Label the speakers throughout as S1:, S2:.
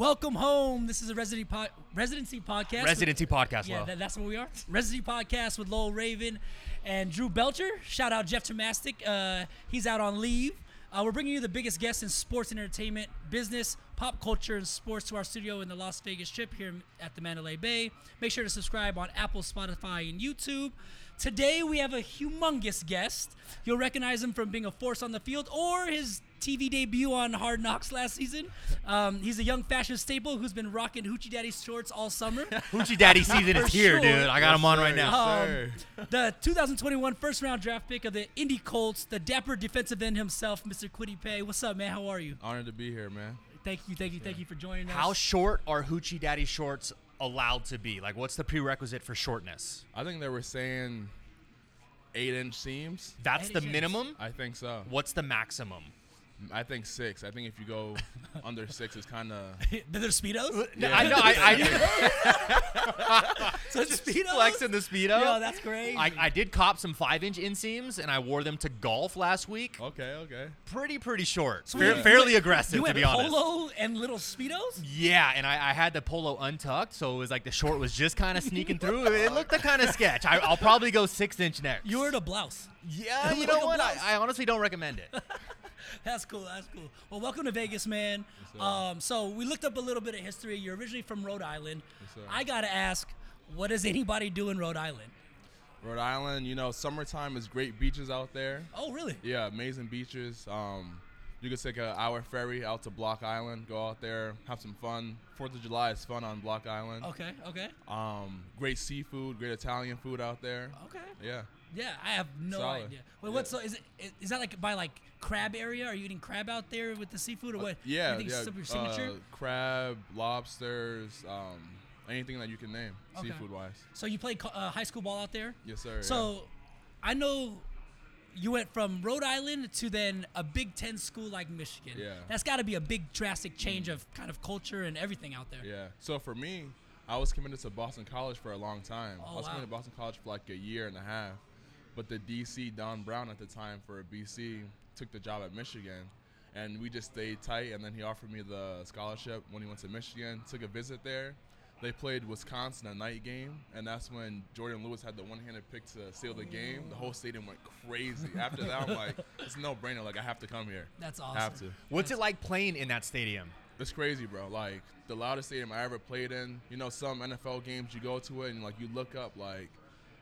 S1: Welcome home. This is a residency, po- residency podcast.
S2: Residency podcast,
S1: Yeah, that, that's what we are. Residency podcast with Lowell Raven and Drew Belcher. Shout out Jeff Tomastic. Uh, he's out on leave. Uh, we're bringing you the biggest guests in sports and entertainment, business, pop culture, and sports to our studio in the Las Vegas Strip here at the Mandalay Bay. Make sure to subscribe on Apple, Spotify, and YouTube. Today we have a humongous guest. You'll recognize him from being a force on the field or his TV debut on Hard Knocks last season. Um, he's a young fashion staple who's been rocking Hoochie Daddy shorts all summer.
S2: Hoochie Daddy season is here,
S1: sure.
S2: dude. I got him on right
S3: sir.
S2: now.
S1: Um, the 2021 first round draft pick of the Indy Colts, the dapper defensive end himself, Mr. Kwity Paye. What's up, man? How are you?
S3: Honored to be here, man.
S1: Thank you, thank you, thank you for joining us.
S2: How short are Hoochie Daddy shorts allowed to be? Like, what's the prerequisite for shortness?
S3: I think they were saying eight inch seams.
S2: That's
S1: Eddie
S2: the
S1: Shakes.
S2: minimum.
S3: I think so.
S2: What's the maximum?
S3: I think six. I think if you go under six, it's kind of.
S1: They're speedos.
S3: Uh, yeah.
S2: I know. I,
S1: So it's
S2: I
S1: speedos.
S2: flexing the speedo.
S1: Yo, that's great.
S2: I, I did cop some five-inch inseams, and I wore them to golf last week.
S3: Okay, okay.
S2: Pretty, pretty short.
S1: So
S2: Fair-
S1: you-
S2: fairly
S1: you
S2: aggressive, to be honest.
S1: polo and little speedos.
S2: Yeah, and I, I had the polo untucked, so it was like the short was just kind of sneaking through. It looked a kind of sketch. I, I'll probably go six inch next.
S1: You were the blouse.
S2: yeah, you know
S1: like
S2: what? I,
S1: blouse.
S2: I honestly don't recommend it.
S1: That's cool. That's cool. Well, welcome to Vegas, man.
S3: sir.
S1: um, so we looked up a little bit of history. You're originally from Rhode Island.
S3: Yes.
S1: I gotta ask, what does anybody do in Rhode Island?
S3: Rhode Island, you know, summertime is great beaches out there.
S1: Oh, really?
S3: Yeah, amazing beaches. Um, you could take an hour ferry out to Block Island, go out there, have some fun. Fourth of July is fun on Block Island.
S1: Okay. Okay.
S3: Um, great seafood, great Italian food out there.
S1: Okay.
S3: Yeah.
S1: Yeah, I have no
S3: Solid.
S1: idea. Wait,
S3: Yeah.
S1: what's so? Is it is that like by like crab area? Are you eating crab out there with the seafood or what?
S3: Yeah,
S1: Anything
S3: yeah.
S1: signature?
S3: Uh, crab, lobsters, um, anything that you can name,
S1: Okay.
S3: seafood wise.
S1: so you played uh, high school ball out there?
S3: Yes, sir.
S1: So, I know you went from Rhode Island to then a Big Ten school like Michigan.
S3: Yeah.
S1: That's got to be a big drastic change of kind of culture and everything out there.
S3: yeah. yeah. So for me, I was committed to Boston College for a long time.
S1: Oh,
S3: I was
S1: wow.
S3: committed to Boston College for like a year and a half, but the DC Don Brown at the time for BC took the job at Michigan. And we just stayed tight, and then he offered me the scholarship when he went to Michigan. Took a visit there. They played Wisconsin a night game, and that's when Jourdan Lewis had the one-handed pick to seal the game. The whole stadium went crazy. After that, I'm like, it's no brainer. Like I have to come here.
S1: That's awesome.
S3: Have to.
S2: What's it like playing in that stadium?
S3: It's crazy, bro. Like the loudest stadium I ever played in. You know, some NFL games you go to it and like you look up, like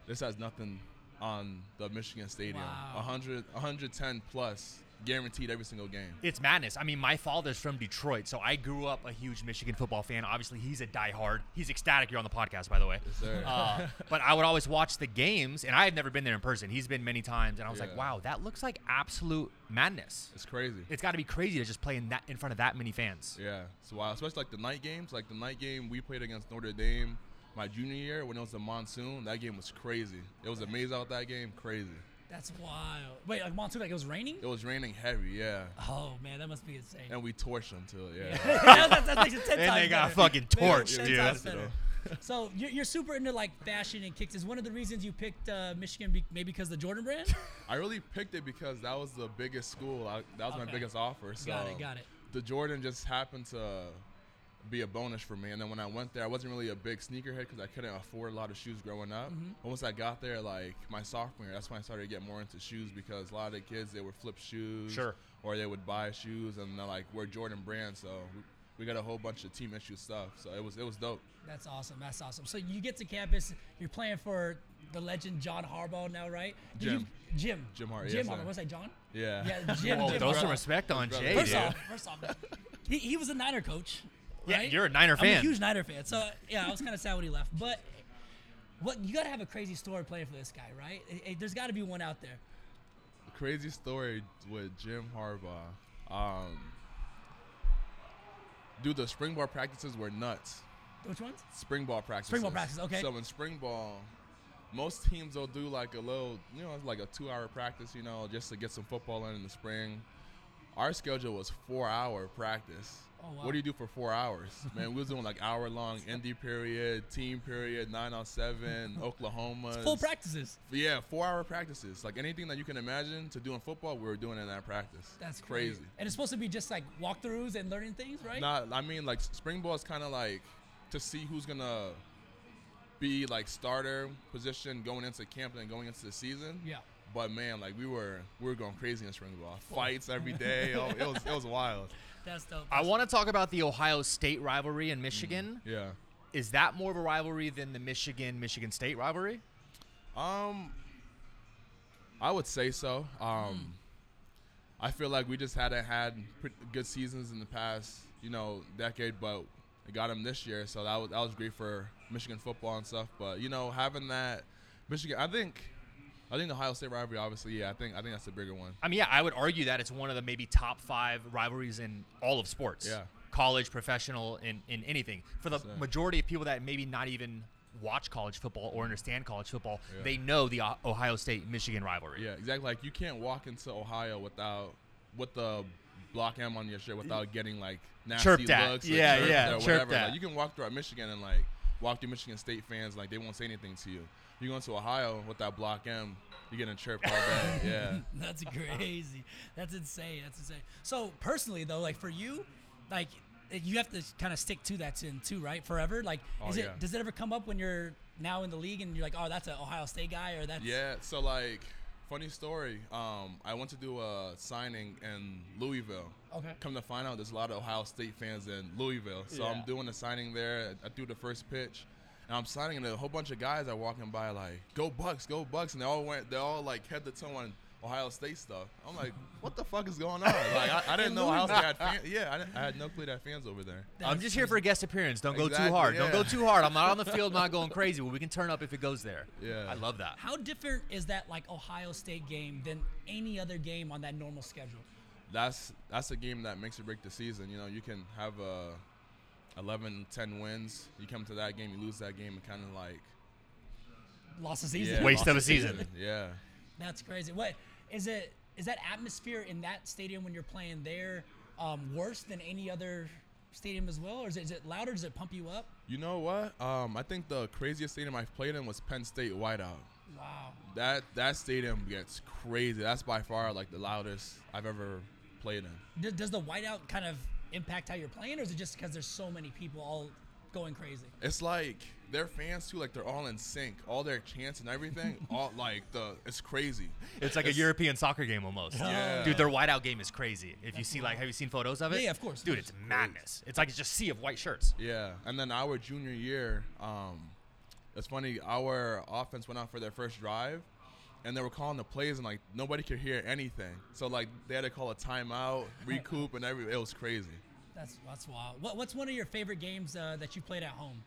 S3: this has nothing on the Michigan Stadium.
S1: Wow.
S3: 100, 110 plus, guaranteed every single game.
S2: It's madness. I mean, my father's from Detroit, so I grew up a huge Michigan football fan. Obviously, he's a diehard. He's ecstatic you're on the podcast, by the way.
S3: Yes, sir.
S2: Uh, but I would always watch the games, and I had never been there in person. He's been many times, and I was like, wow, that looks like absolute madness.
S3: it's crazy.
S2: It's got to be crazy to just play in that in front of that many fans.
S3: yeah, it's wild. Especially like the night games. Like the night game we played against Notre Dame my junior year when it was the monsoon. That game was crazy. It was amazing out that game. Crazy.
S1: That's wild. Wait, like monsoon, like it was raining?
S3: It was raining heavy. Yeah.
S1: Oh man, that must be insane.
S3: And we torched them too. Yeah.
S1: that, that, that makes it ten
S2: And
S1: times
S2: they got
S1: better.
S2: fucking
S1: Makes
S2: torched,
S1: 10
S2: dude.
S3: That's.
S1: So you're, you're super into like fashion and kicks. Is one of the reasons you picked uh, Michigan be, maybe because of the Jordan brand?
S3: I really picked it because that was the biggest school. I, that was
S1: Okay.
S3: my biggest offer. So
S1: got it, got it.
S3: the Jordan just happened to be a bonus for me. And then when I went there, I wasn't really a big sneakerhead because I couldn't afford a lot of shoes growing up.
S1: Mm-hmm.
S3: But once I got there, like my sophomore year, that's when I started to get more into shoes because a lot of the kids they would flip shoes,
S2: Sure.
S3: or they would buy shoes and they're like we're Jordan brand. So we, we got a whole bunch of team issue stuff. So it was it was dope.
S1: That's awesome. That's awesome. So you get to campus, you're playing for the legend John Harbaugh now, right? Did
S3: Jim.
S1: You, Jim.
S3: Jim Har-
S1: Jim
S3: yes,
S1: Harbaugh. Was I John?
S3: Yeah.
S1: Yeah, Jim.
S2: Whoa,
S1: Jim
S2: throw some respect on. Jay,
S1: First
S2: dude.
S1: off, first off, he, he was a Niner coach.
S2: Yeah,
S1: right?
S2: you're a Niner fan.
S1: I'm a
S2: fan.
S1: huge Niner fan. So yeah, I was kind of sad when he left. But what you got to have a crazy story playing for this guy, right? Eh, eh, There's got to be one out there.
S3: crazy story with Jim Harbaugh. Um, dude, the spring ball practices were nuts.
S1: Which ones?
S3: Spring ball practices.
S1: Spring ball practice, okay.
S3: So in spring ball, most teams will do like a little, you know, like a two-hour practice, you know, just to get some football in in the spring. Our schedule was four hour practice.
S1: Oh, wow.
S3: What do you do for four hours? Man, we was doing like hour long indie period, team period, nine on seven, Oklahoma.
S1: Full practices.
S3: Yeah, four hour practices. Like anything that you can imagine to do in football, we were doing in that practice.
S1: That's
S3: crazy.
S1: And it's supposed to be just like walkthroughs and learning things, right?
S3: Not, I mean, like spring ball is kind of like to see who's gonna be like starter position going into camp and going into the season.
S1: Yeah.
S3: But man, like we were we were going crazy in spring ball. Fights every day. oh, it was it was wild.
S1: That's dope.
S2: I want to talk about the Ohio State rivalry in Michigan.
S3: Yeah.
S2: Is that more of a rivalry than the Michigan Michigan State rivalry?
S3: Um, I would say so. Um, I feel like we just hadn't had pretty good seasons in the past, you know, decade, but we got them this year, so that was that was great for Michigan football and stuff. But you know, having that Michigan, I think, I think the Ohio State rivalry, obviously, yeah, I think I think that's the bigger one.
S2: I mean, yeah, I would argue that it's one of the maybe top five rivalries in all of sports.
S3: Yeah.
S2: College, professional, in, in anything. For the
S3: So-
S2: majority of people that maybe not even watch college football or understand college football,
S3: Yeah.
S2: they know the Ohio State Michigan rivalry.
S3: Yeah, exactly. Like you can't walk into Ohio without with the block M on your shirt without getting like nasty
S2: Chirped at.
S3: looks.
S2: Yeah, yeah,
S3: or whatever.
S2: at.
S3: Like you can walk throughout Michigan and like walk through Michigan State fans like they won't say anything to you. You go into Ohio with that block M, you're getting chirped all day. Yeah.
S1: That's crazy. That's insane. That's insane. So personally though, like for you, like you have to kind of stick to that sin too, right? Forever. Like,
S3: Oh,
S1: is it
S3: yeah.
S1: does it ever come up when you're now in the league and you're like, oh, that's an Ohio State guy, or that's
S3: Yeah, so like funny story. Um, I went to do a signing in Louisville.
S1: Okay.
S3: Come to find out, there's a lot of Ohio State fans in Louisville. So
S1: Yeah.
S3: I'm doing a signing there. I threw the first pitch, and I'm signing, and a whole bunch of guys are walking by like, "Go Bucks, go Bucks!" And they all went, they all like head to toe on Ohio State stuff. I'm like, what the fuck is going on? Like, I, I didn't know Ohio State had fans. Yeah, I, I had no clue they had fans over there.
S2: I'm
S1: That's
S2: just here for a guest appearance. Don't go too
S3: Exactly,
S2: hard. Don't go too hard. I'm not on the field, not going crazy. Well, we can turn up if it goes there.
S3: Yeah.
S2: I love that.
S1: How different is that like Ohio State game than any other game on that normal schedule?
S3: that's that's a game that makes or break the season. You know, you can have a 11, 10 wins. You come to that game, you lose that game, and kind of like
S1: Lost the season.
S3: yeah,
S2: Waste of
S3: the
S2: a season.
S3: Yeah.
S1: That's crazy. What is it? Is that atmosphere in that stadium when you're playing there um, worse than any other stadium as well, or is it, is it louder? Does it pump you up?
S3: You know what? Um, I think the craziest stadium I've played in was Penn State Whiteout.
S1: Wow.
S3: That that stadium gets crazy. That's by far like the loudest I've ever played in.
S1: Does, does the whiteout kind of impact how you're playing, or is it just because there's so many people all going crazy?
S3: It's like their fans too. Like they're all in sync. All their chants and everything. all like the. It's crazy.
S2: It's like a European soccer game almost.
S3: Yeah.
S2: Dude, their whiteout game is crazy. If you see like, have you seen photos of it?
S1: Yeah, yeah, of course.
S2: Dude, it's madness. It's like it's just sea of white shirts.
S3: Yeah, and then our junior year, um, it's funny. Our offense went out for their first drive, and they were calling the plays, and like nobody could hear anything. So like they had to call a timeout, recoup, and every. It was crazy.
S1: That's that's wild. What, what's one of your favorite games uh, that you played at home?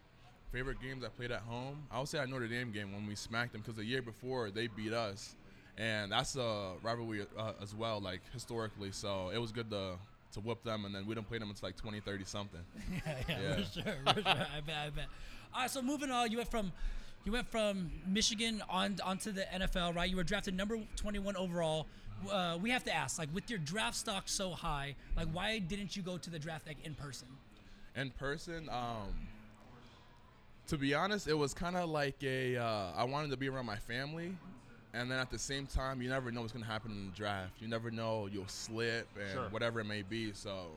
S3: Favorite games I played at home? I would say our Notre Dame game when we smacked them because the year before they beat us, and that's a rivalry uh, as well, like historically. So it was good to to whoop them, and then we didn't play them until like 20, 30 something.
S1: yeah, yeah,
S3: Yeah.
S1: for sure, for sure. I bet, I bet. All right, so moving on, you went from you went from Michigan on onto the NFL, right? You were drafted number 21 overall. Uh, we have to ask, like, with your draft stock so high, like, why didn't you go to the draft like in person?
S3: in person um to be honest it was kind of like a uh, i wanted to be around my family and then at the same time you never know what's going to happen in the draft you never know you'll slip and
S2: Sure.
S3: whatever it may be so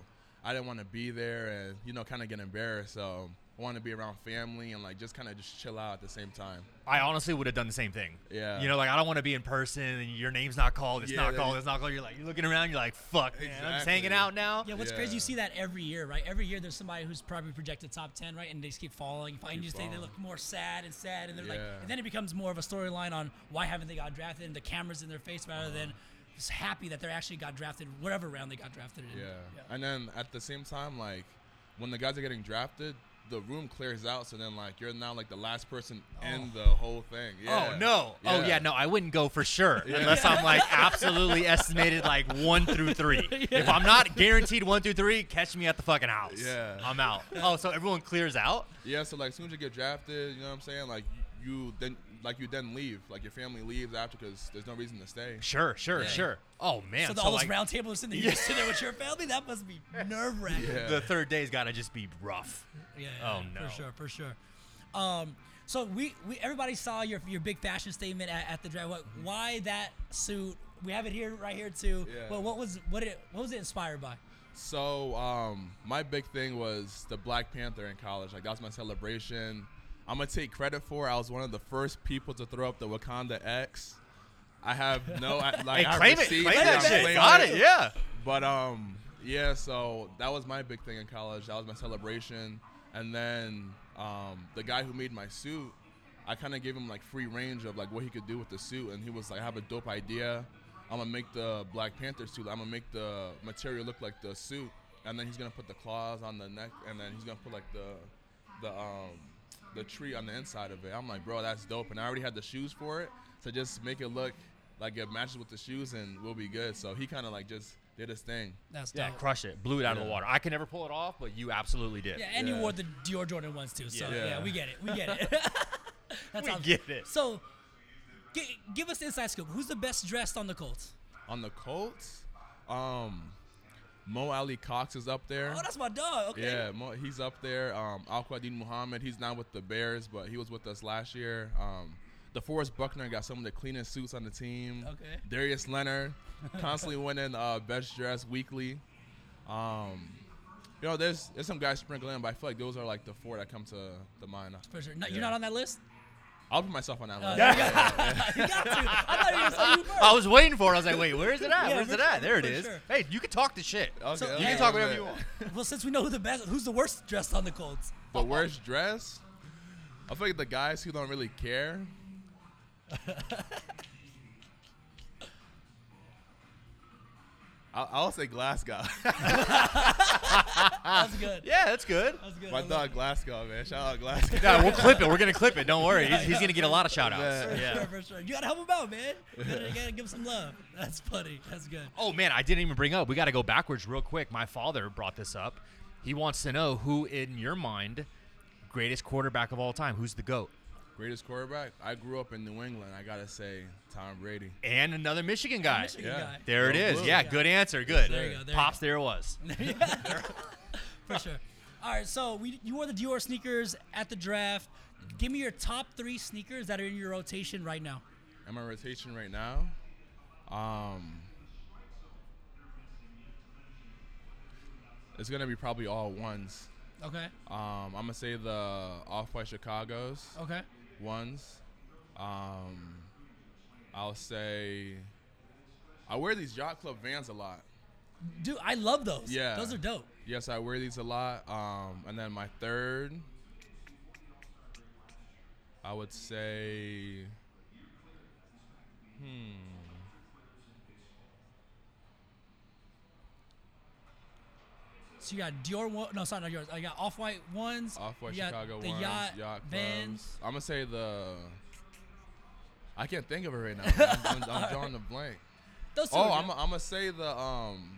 S3: i didn't want to be there and you know kind of get embarrassed so i wanted to be around family and like just kind of just chill out at the same time
S2: I honestly would have done the same thing.
S3: Yeah.
S2: You know, like I don't want to be in person and your name's not called. It's
S3: Yeah,
S2: not called. It's not called. You're like you're looking around. You're like, fuck, man. I'm just hanging out now.
S1: Yeah, what's
S3: Yeah.
S1: crazy, you see that every year, right? Every year there's somebody who's probably projected top 10, right? And they just keep falling. And you just say they look more sad and sad. And they're like, and then it becomes more of a storyline on why haven't they got drafted and the cameras in their face rather than uh-huh. just happy that they actually got drafted, whatever round they got drafted in.
S3: Yeah. And then at the same time, like when the guys are getting drafted, the room clears out. So then like you're now like the last person oh. in the whole thing. Oh, yeah.
S2: Oh no! Oh
S3: Yeah.
S2: yeah, no, I wouldn't go for sure unless I'm like absolutely estimated like one through three. If I'm not guaranteed one through three, catch me at the fucking house.
S3: Yeah.
S2: I'm out. Oh, so everyone clears out?
S3: Yeah. So like as soon as you get drafted, you know what I'm saying? Like you then like you then leave, like your family leaves after because there's no reason to stay.
S2: Sure, sure,
S1: Yeah.
S2: sure. Oh man,
S1: so, the,
S2: so
S1: all those
S2: like,
S1: round tables sitting there, you just sit there with your family. That must be nerve wracking.
S3: Yeah.
S2: the third day's got to just be rough.
S1: Yeah.
S2: Oh,
S1: yeah,
S2: no.
S1: For sure. For sure. Um, so we, we everybody saw your your big fashion statement at, at the draft. What, why that suit? We have it here, right here too.
S3: Yeah.
S1: Well, what was what it what was it inspired by?
S3: So um, my big thing was the Black Panther in college. Like that was my celebration. I'm gonna take credit for. it. I was one of the first people to throw up the Wakanda X. I have no I- like
S2: Hey,
S3: I have
S2: claim it, claim
S3: yeah,
S2: that shit.
S3: claiming
S2: Got it, yeah.
S3: But um, yeah. So that was my big thing in college. That was my celebration. And then um, the guy who made my suit, I kind of gave him like free range of like what he could do with the suit, and he was like, "I have a dope idea. I'm gonna make the Black Panther suit. I'm gonna make the material look like the suit, and then he's gonna put the claws on the neck, and then he's gonna put like the the um the tree on the inside of it. I'm like, bro, that's dope. And I already had the shoes for it, so just make it look like it matches with the shoes, and we'll be good. So he kind of like just did his thing.
S1: That's
S2: Yeah, crush it. Blew it out of the water. I can never pull it off, but you absolutely did.
S1: Yeah, and you wore the Dior Jordan ones too. So yeah,
S3: Yeah.
S1: we get it. We get it. That's
S2: We
S1: how-
S2: get it.
S1: So, gi- give us the inside scoop. Who's the best dressed on the Colts?
S3: On the Colts, um, Mo Alie-Cox is up there.
S1: Oh, that's my dog. Okay.
S3: Yeah, Mo, he's up there. Um, Al-Quadin Muhammad, he's not with the Bears, but he was with us last year. Um, DeForest Buckner got some of the cleanest suits on the team.
S1: Okay.
S3: Darius Leonard, constantly winning uh, best dress weekly. Um, you know, there's there's some guys sprinkling in, but I feel like those are like the four that come to the mind.
S1: For sure. No,
S3: Yeah.
S1: You're not on that list.
S3: I'll put myself on that
S1: Uh,
S3: list.
S1: you got to. I thought you were gonna you first.
S2: I was waiting for it. I was like, wait, where is it at?
S1: Yeah,
S2: Where's
S1: for
S2: it at? There it
S1: for
S2: is.
S1: sure.
S2: Hey, you can talk the shit.
S3: Okay,
S1: So-
S3: okay,
S2: You can
S1: Hey.
S2: talk whatever you want.
S1: Well, since we know who the best, who's the worst dressed on the Colts?
S3: The worst dress? I feel like the guys who don't really care. I'll, I'll say Glasgow.
S1: That's good.
S2: Yeah, that's good.
S1: That's good.
S3: My dog Glasgow, man. Shout out Glasgow.
S2: Yeah, we'll clip it. We're gonna clip it. Don't worry. He's, he's
S1: yeah.
S2: gonna get a lot of shout outs.
S3: Yeah.
S1: For
S2: Yeah.
S1: sure, for sure. You gotta help him out, man. You gotta, you gotta give him some love. That's funny. That's good.
S2: Oh man, I didn't even bring up. We got to go backwards real quick. My father brought this up. He wants to know who, in your mind, greatest quarterback of all time. Who's the goat?
S3: Greatest quarterback? I grew up in New England. I gotta say Tom Brady.
S2: And another Michigan guy.
S1: Michigan
S3: Yeah.
S1: guy.
S2: There it
S3: Go
S2: is. Yeah,
S1: Yeah.
S2: good answer. Good.
S1: There you go, there you
S2: Pops,
S1: go.
S2: there it was.
S1: For sure. All right, so we you wore the Dior sneakers at the draft. Give me your top three sneakers that are in your rotation right now.
S3: I'm in rotation right now. Um, it's gonna be probably all ones.
S1: Okay.
S3: Um, I'm gonna say the Off-White Chicago's
S1: Okay.
S3: Ones. Um, I'll say I wear these Yacht Club Vans a lot.
S1: Dude, I love those.
S3: Yeah.
S1: Those are dope.
S3: Yes, I wear these a lot. Um, and then my third, I would say, hmm.
S1: So you got Dior one. No, sorry, not yours. I got off white ones.
S3: Off-White Chicago
S1: the
S3: ones,
S1: yacht,
S3: yacht
S1: Vans.
S3: I'm gonna say the. I can't think of it right now. I'm, I'm, I'm drawing the blank.
S1: Those two
S3: Oh, I'm. I'm gonna say the um,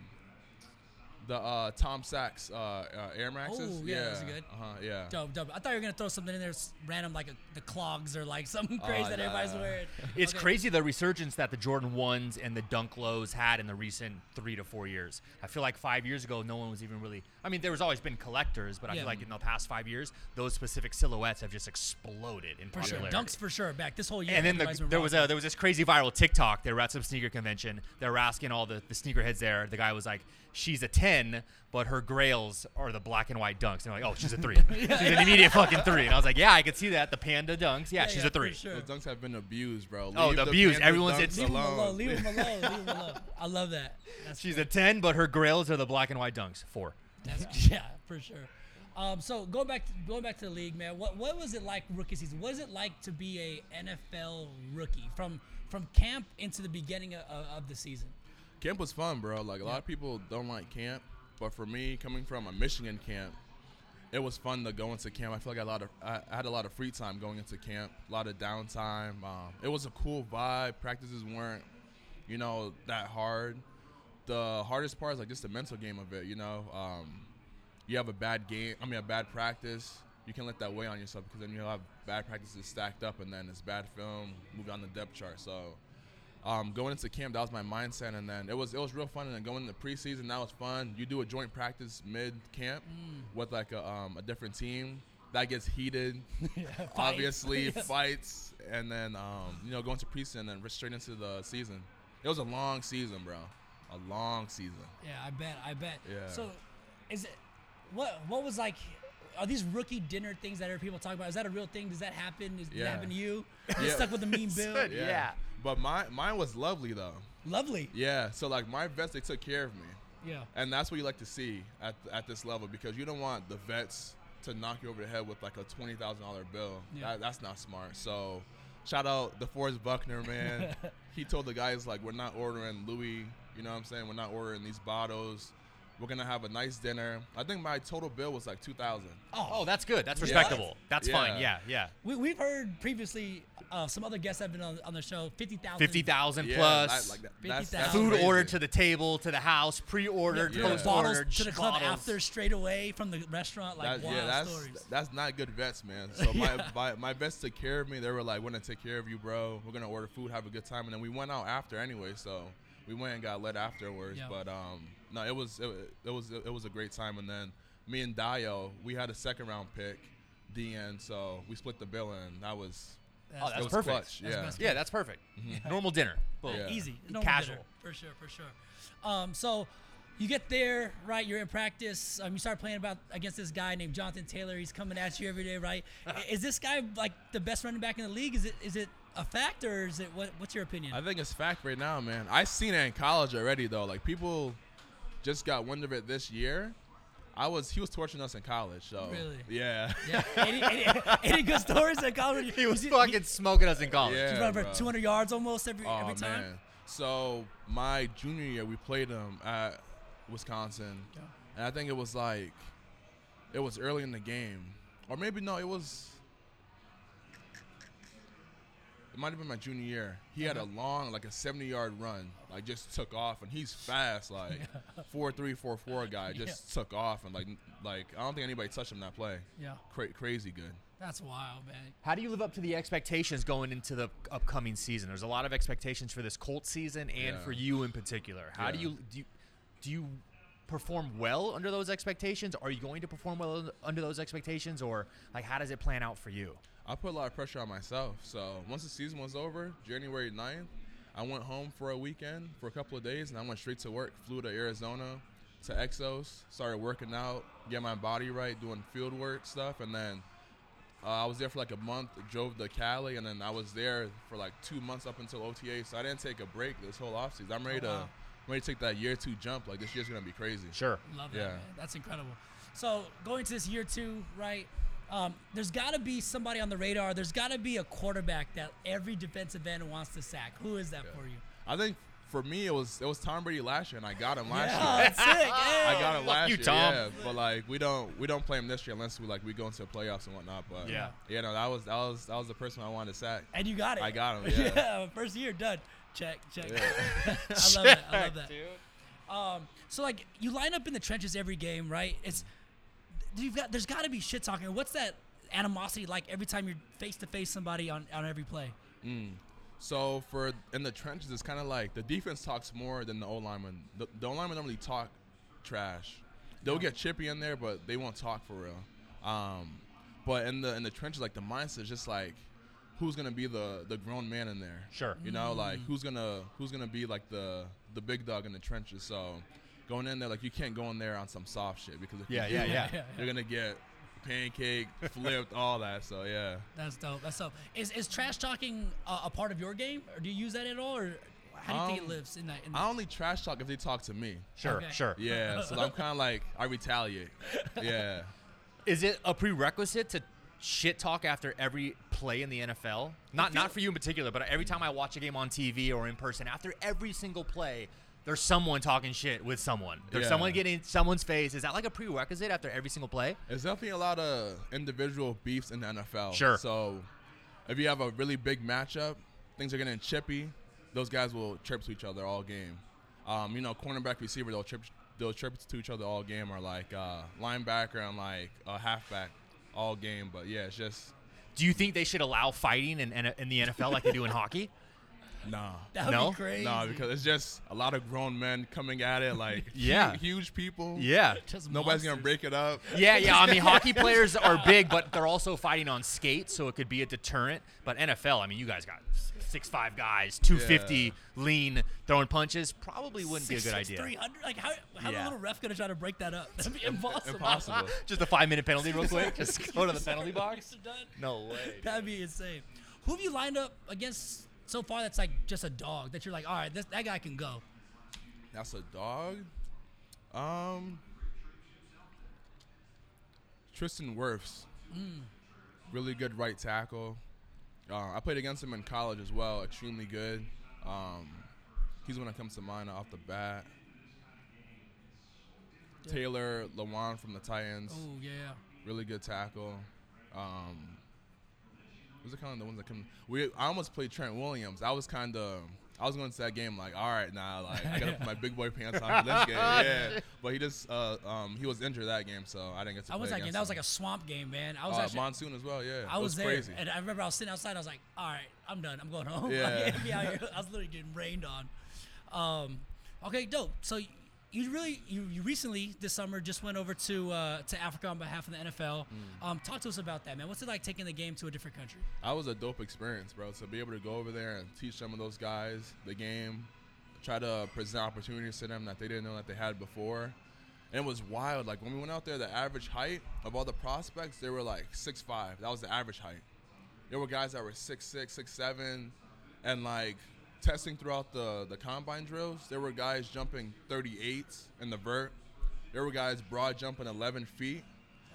S3: the uh, Tom Sachs uh, uh, Air Maxes.
S1: Oh, yeah, those are good.
S3: Uh huh. Yeah.
S1: Dope, dope. I thought you were gonna throw something in there random like a, the clogs or like something
S3: Oh,
S1: crazy that everybody's
S3: nah.
S1: wearing.
S2: It's
S1: Okay.
S2: crazy the resurgence that the Jordan ones and the Dunk lows had in the recent three to four years. I feel like five years ago, no one was even really. I mean, there was always been collectors, but I
S1: Yeah.
S2: feel like in the past five years, those specific silhouettes have just exploded in
S1: For sure.
S2: popularity.
S1: Dunks for sure back this whole year.
S2: and then the, there was a there was this crazy viral TikTok. They were at some sneaker convention. They were asking all the, the sneakerheads there. The guy was like, "She's a ten, but her grails are the black and white dunks." And they're like, "Oh, she's a three. she's an immediate fucking three. And I was like, "Yeah, I could see that. The panda dunks. Yeah,
S1: Yeah,
S2: she's
S1: yeah,
S2: a three.
S1: For sure.
S3: Those dunks have been abused, bro.
S2: Oh,
S3: Leave
S2: the abuse. Everyone's
S3: dunks
S2: in-
S1: Leave him
S3: alone.
S1: alone. Leave him alone. Leave him alone. I love that. That's
S2: She's a ten, but her grails are the black and white dunks. Four.
S1: That's, yeah, for sure. Um, so going back to, going back to the league, man. What what was it like rookie season? What was it like to be a NFL rookie from from camp into the beginning of, of the season?
S3: Camp was fun, bro. Like a lot of people don't like camp, but for me, coming from a Michigan camp, it was fun to go into camp. I feel like I, had a lot of I had a lot of free time going into camp, a lot of downtime. Um, it was a cool vibe. Practices weren't, you know, that hard. The hardest part is like just the mental game of it. You know, um, you have a bad game. I mean, a bad practice. you can let that weigh on yourself because then you have bad practices stacked up, and then it's bad film, move on the depth chart. So um, going into camp, that was my mindset, and then it was it was real fun. And then going into preseason, that was fun. You do a joint practice mid camp with like a, um, a different team. That gets heated, obviously
S1: Fights.
S3: fights, and then um, you know going to preseason and then straight into the season. It was a long season, bro. A long season.
S1: Yeah, I bet. I bet.
S3: Yeah.
S1: So, is it what? What was like? Are these rookie dinner things that people talk about? Is that a real thing? Does that happen? Is, Did that
S3: Yeah.
S1: happen to you? You
S3: Yeah.
S1: stuck with the mean bill.
S2: Yeah.
S3: But my mine was lovely though.
S1: Lovely.
S3: Yeah. So like my vets, they took care of me.
S1: Yeah.
S3: And that's what you like to see at, at this level because you don't want the vets to knock you over the head with like a twenty thousand dollar bill.
S1: Yeah.
S3: That, that's not smart. So, shout out the DeForest Buckner, man. he told the guys like we're not ordering Louis. You know what I'm saying? We're not ordering these bottles. We're gonna have a nice dinner. I think my total bill was like two thousand.
S2: Oh, oh, that's good. That's
S3: Yeah.
S2: respectable. That's
S3: Yeah.
S2: fine. Yeah, yeah.
S1: We, we've heard previously uh, some other guests have been on, on the show. Fifty thousand.
S2: Fifty thousand
S3: Yeah,
S2: plus.
S3: I- like that- that's- that's
S2: Food
S3: crazy.
S2: ordered to the table, to the house, pre-ordered,
S3: Yeah.
S1: bottles
S2: post-ordered,
S1: to the club
S2: bottles.
S1: after, straight away from the restaurant. Like
S3: That-
S1: wild
S3: yeah, that's
S1: stories.
S3: that's not good vets, man. So my, my my vets took care of me. They were like, "We're gonna take care of you, bro. We're gonna order food, have a good time." And then we went out after anyway, so we went and got lit afterwards.
S1: Yeah.
S3: But um, no, it was it, it was it was a great time. And then me and Dayo, we had a second round pick, DN, so we split the bill, and that was
S1: That's,
S2: Oh, that's
S3: was
S2: perfect.
S3: clutch.
S1: That's
S3: yeah.
S1: best.
S2: Yeah, that's perfect. Normal dinner. Boom.
S3: Yeah.
S1: easy. No
S2: Casual.
S1: Dinner, for sure, for sure. Um, so you get there, right? You're in practice. Um, you start playing about against this guy named Jonathan Taylor. He's coming at you every day, right? Is this guy like the best running back in the league? Is it is it a fact or is it what? What's your opinion?
S3: I think it's fact right now, man. I've seen it in college already though. Like people just got wind of it this year. I was he was torching us in college, so
S1: Really?
S3: yeah.
S1: yeah. any, any, any good stories in college?
S2: He was
S1: He-
S2: fucking smoking us in college.
S3: Yeah.
S1: He ran for 200 yards almost every
S3: Oh
S1: every time.
S3: man. So my junior year, we played him at Wisconsin,
S1: Yeah.
S3: and I think it was like, it was early in the game, or maybe no, it was. It might have been my junior year. He had a
S1: Uh-huh.
S3: long, like a 70-yard run, like just took off, and he's fast, like four three four four guy, just took off, and like like I don't think anybody touched him that play.
S1: Yeah,
S3: Cra- crazy good.
S1: that's wild, man.
S2: How do you live up to the expectations going into the upcoming season? There's a lot of expectations for this Colts season and
S3: Yeah.
S2: for you in particular. How do you do? You, do you perform well under those expectations? Are you going to perform well under those expectations, or like how does it plan out for you?
S3: I put a lot of pressure on myself. So once the season was over, January 9th, I went home for a weekend for a couple of days, and I went straight to work. Flew to Arizona, to Exos, started working out, get my body right, doing field work stuff, and then uh, I was there for like a month. Drove to Cali, and then I was there for like two months up until OTA. So I didn't take a break this whole offseason. I'm ready
S1: Oh,
S3: to. I'm ready to take that year two jump. Like this year's gonna be crazy.
S2: Sure.
S1: Love that,
S3: Yeah.
S1: man. That's incredible. So going to this year two, right? Um, there's got to be somebody on the radar. There's got to be a quarterback that every defensive end wants to sack. Who is that for you?
S3: I think for me it was it was Tom Brady last year, and I got him last year.
S1: Yeah, that's sick.
S3: I got him last
S2: you,
S3: year,
S2: Tom.
S3: yeah. But like we don't we don't play him this year unless we like we go into the playoffs and whatnot. But
S2: Yeah.
S3: yeah, no, that was that was that was the person I wanted to sack.
S1: And you got it.
S3: I got him, yeah.
S1: first year done. Check, check.
S3: Yeah.
S1: I love that. I love that. Um, so like you line up in the trenches every game, right? It's you've got there's got to be shit talking. What's that animosity like every time you're face to face somebody on on every play?
S3: So for in the trenches, it's kind of like the defense talks more than the O lineman. The, the O lineman normally talk trash. They'll get chippy in there, but they won't talk for real. Um, but in the in the trenches, like the mindset is just like, who's gonna be the the grown man in there?
S2: Sure.
S3: You know, like who's gonna who's gonna be like the the big dog in the trenches. So going in there, like you can't go in there on some soft shit because if
S2: Yeah,
S3: you
S2: yeah,
S3: do,
S2: yeah.
S1: yeah.
S3: you're gonna get pancake, flipped, all that. So yeah.
S1: That's dope. That's dope. Is is trash talking a, a part of your game, or do you use that at all, or how do you think it
S3: Um,
S1: lives in that? In
S3: I only trash talk if they talk to me.
S2: Sure.
S1: Okay.
S2: Sure.
S3: Yeah, so I'm kind of like I retaliate. Yeah.
S2: Is it a prerequisite to shit talk after every play in the NFL? Not not for you in particular, but every time I watch a game on TV or in person, after every single play, there's someone talking shit with someone. There's
S3: Yeah.
S2: someone getting in someone's face. Is that like a prerequisite after every single play?
S3: There's definitely a lot of individual beefs in the NFL.
S2: Sure.
S3: So if you have a really big matchup, things are getting chippy. Those guys will chirp to each other all game. Um, you know, cornerback, receiver, they'll chirp, they'll chirp to each other all game, or like uh, linebacker and like uh, halfback all game. But yeah, it's just
S2: Do you think they should allow fighting in, in, in the NFL like they do in hockey?
S3: nah.
S1: That would
S2: No?
S1: be crazy.
S3: Nah, because it's just a lot of grown men coming at it, like
S2: Yeah.
S3: hu- huge people.
S2: Yeah.
S1: Just
S3: Nobody's gonna break it up.
S2: Yeah, yeah. I mean, hockey players are big, but they're also fighting on skates, so it could be a deterrent. But NFL, I mean, you guys got six five guys, two fifty, lean, throwing punches. Probably wouldn't be a good idea.
S1: 300? Like, how, how
S2: Yeah.
S1: the little ref gonna try to break that up? That'd be impossible.
S3: Impossible.
S2: Just a five minute penalty, real quick. Just go to the penalty box. No way.
S1: That'd be insane. Who have you lined up against so far that's like just a dog that you're like, all right, this, that guy can go?
S3: That's a dog. Um, Tristan Wirfs, really good right tackle. Uh, I played against him in college as well. Extremely good. Um, he's one that comes to mind off the bat. Taylor Lewan from the Titans,
S1: Oh yeah.
S3: really good tackle. Um, those are kind of the ones that come. We I almost played Trent Williams. I was kind of. I was going to that game like, all right, now like I gotta put my big boy pants on for this game. Yeah, but he just uh, um, he was injured that game, so I didn't get to.
S1: I was
S3: play
S1: like,
S3: against
S1: that was like a swamp game, man. I was
S3: uh,
S1: actually,
S3: monsoon as well. Yeah,
S1: I
S3: It
S1: was, there,
S3: crazy.
S1: and I remember I was sitting outside. I was like, all right, I'm done. I'm going home.
S3: Yeah.
S1: I can't be out here. I was literally getting rained on. Um, okay, dope. So you really, you, you recently this summer just went over to uh, to Africa on behalf of the NFL.
S3: Mm.
S1: Um, talk to us about that, man. What's it like taking the game to a different country?
S3: That was a dope experience, bro. To be able to go over there and teach some of those guys the game, try to present opportunities to them that they didn't know that they had before. And it was wild. Like when we went out there, the average height of all the prospects, they were like six five. That was the average height. There were guys that were six six, six seven, and like testing throughout the the combine drills, there were guys jumping 38s in the vert. There were guys broad jumping 11 feet.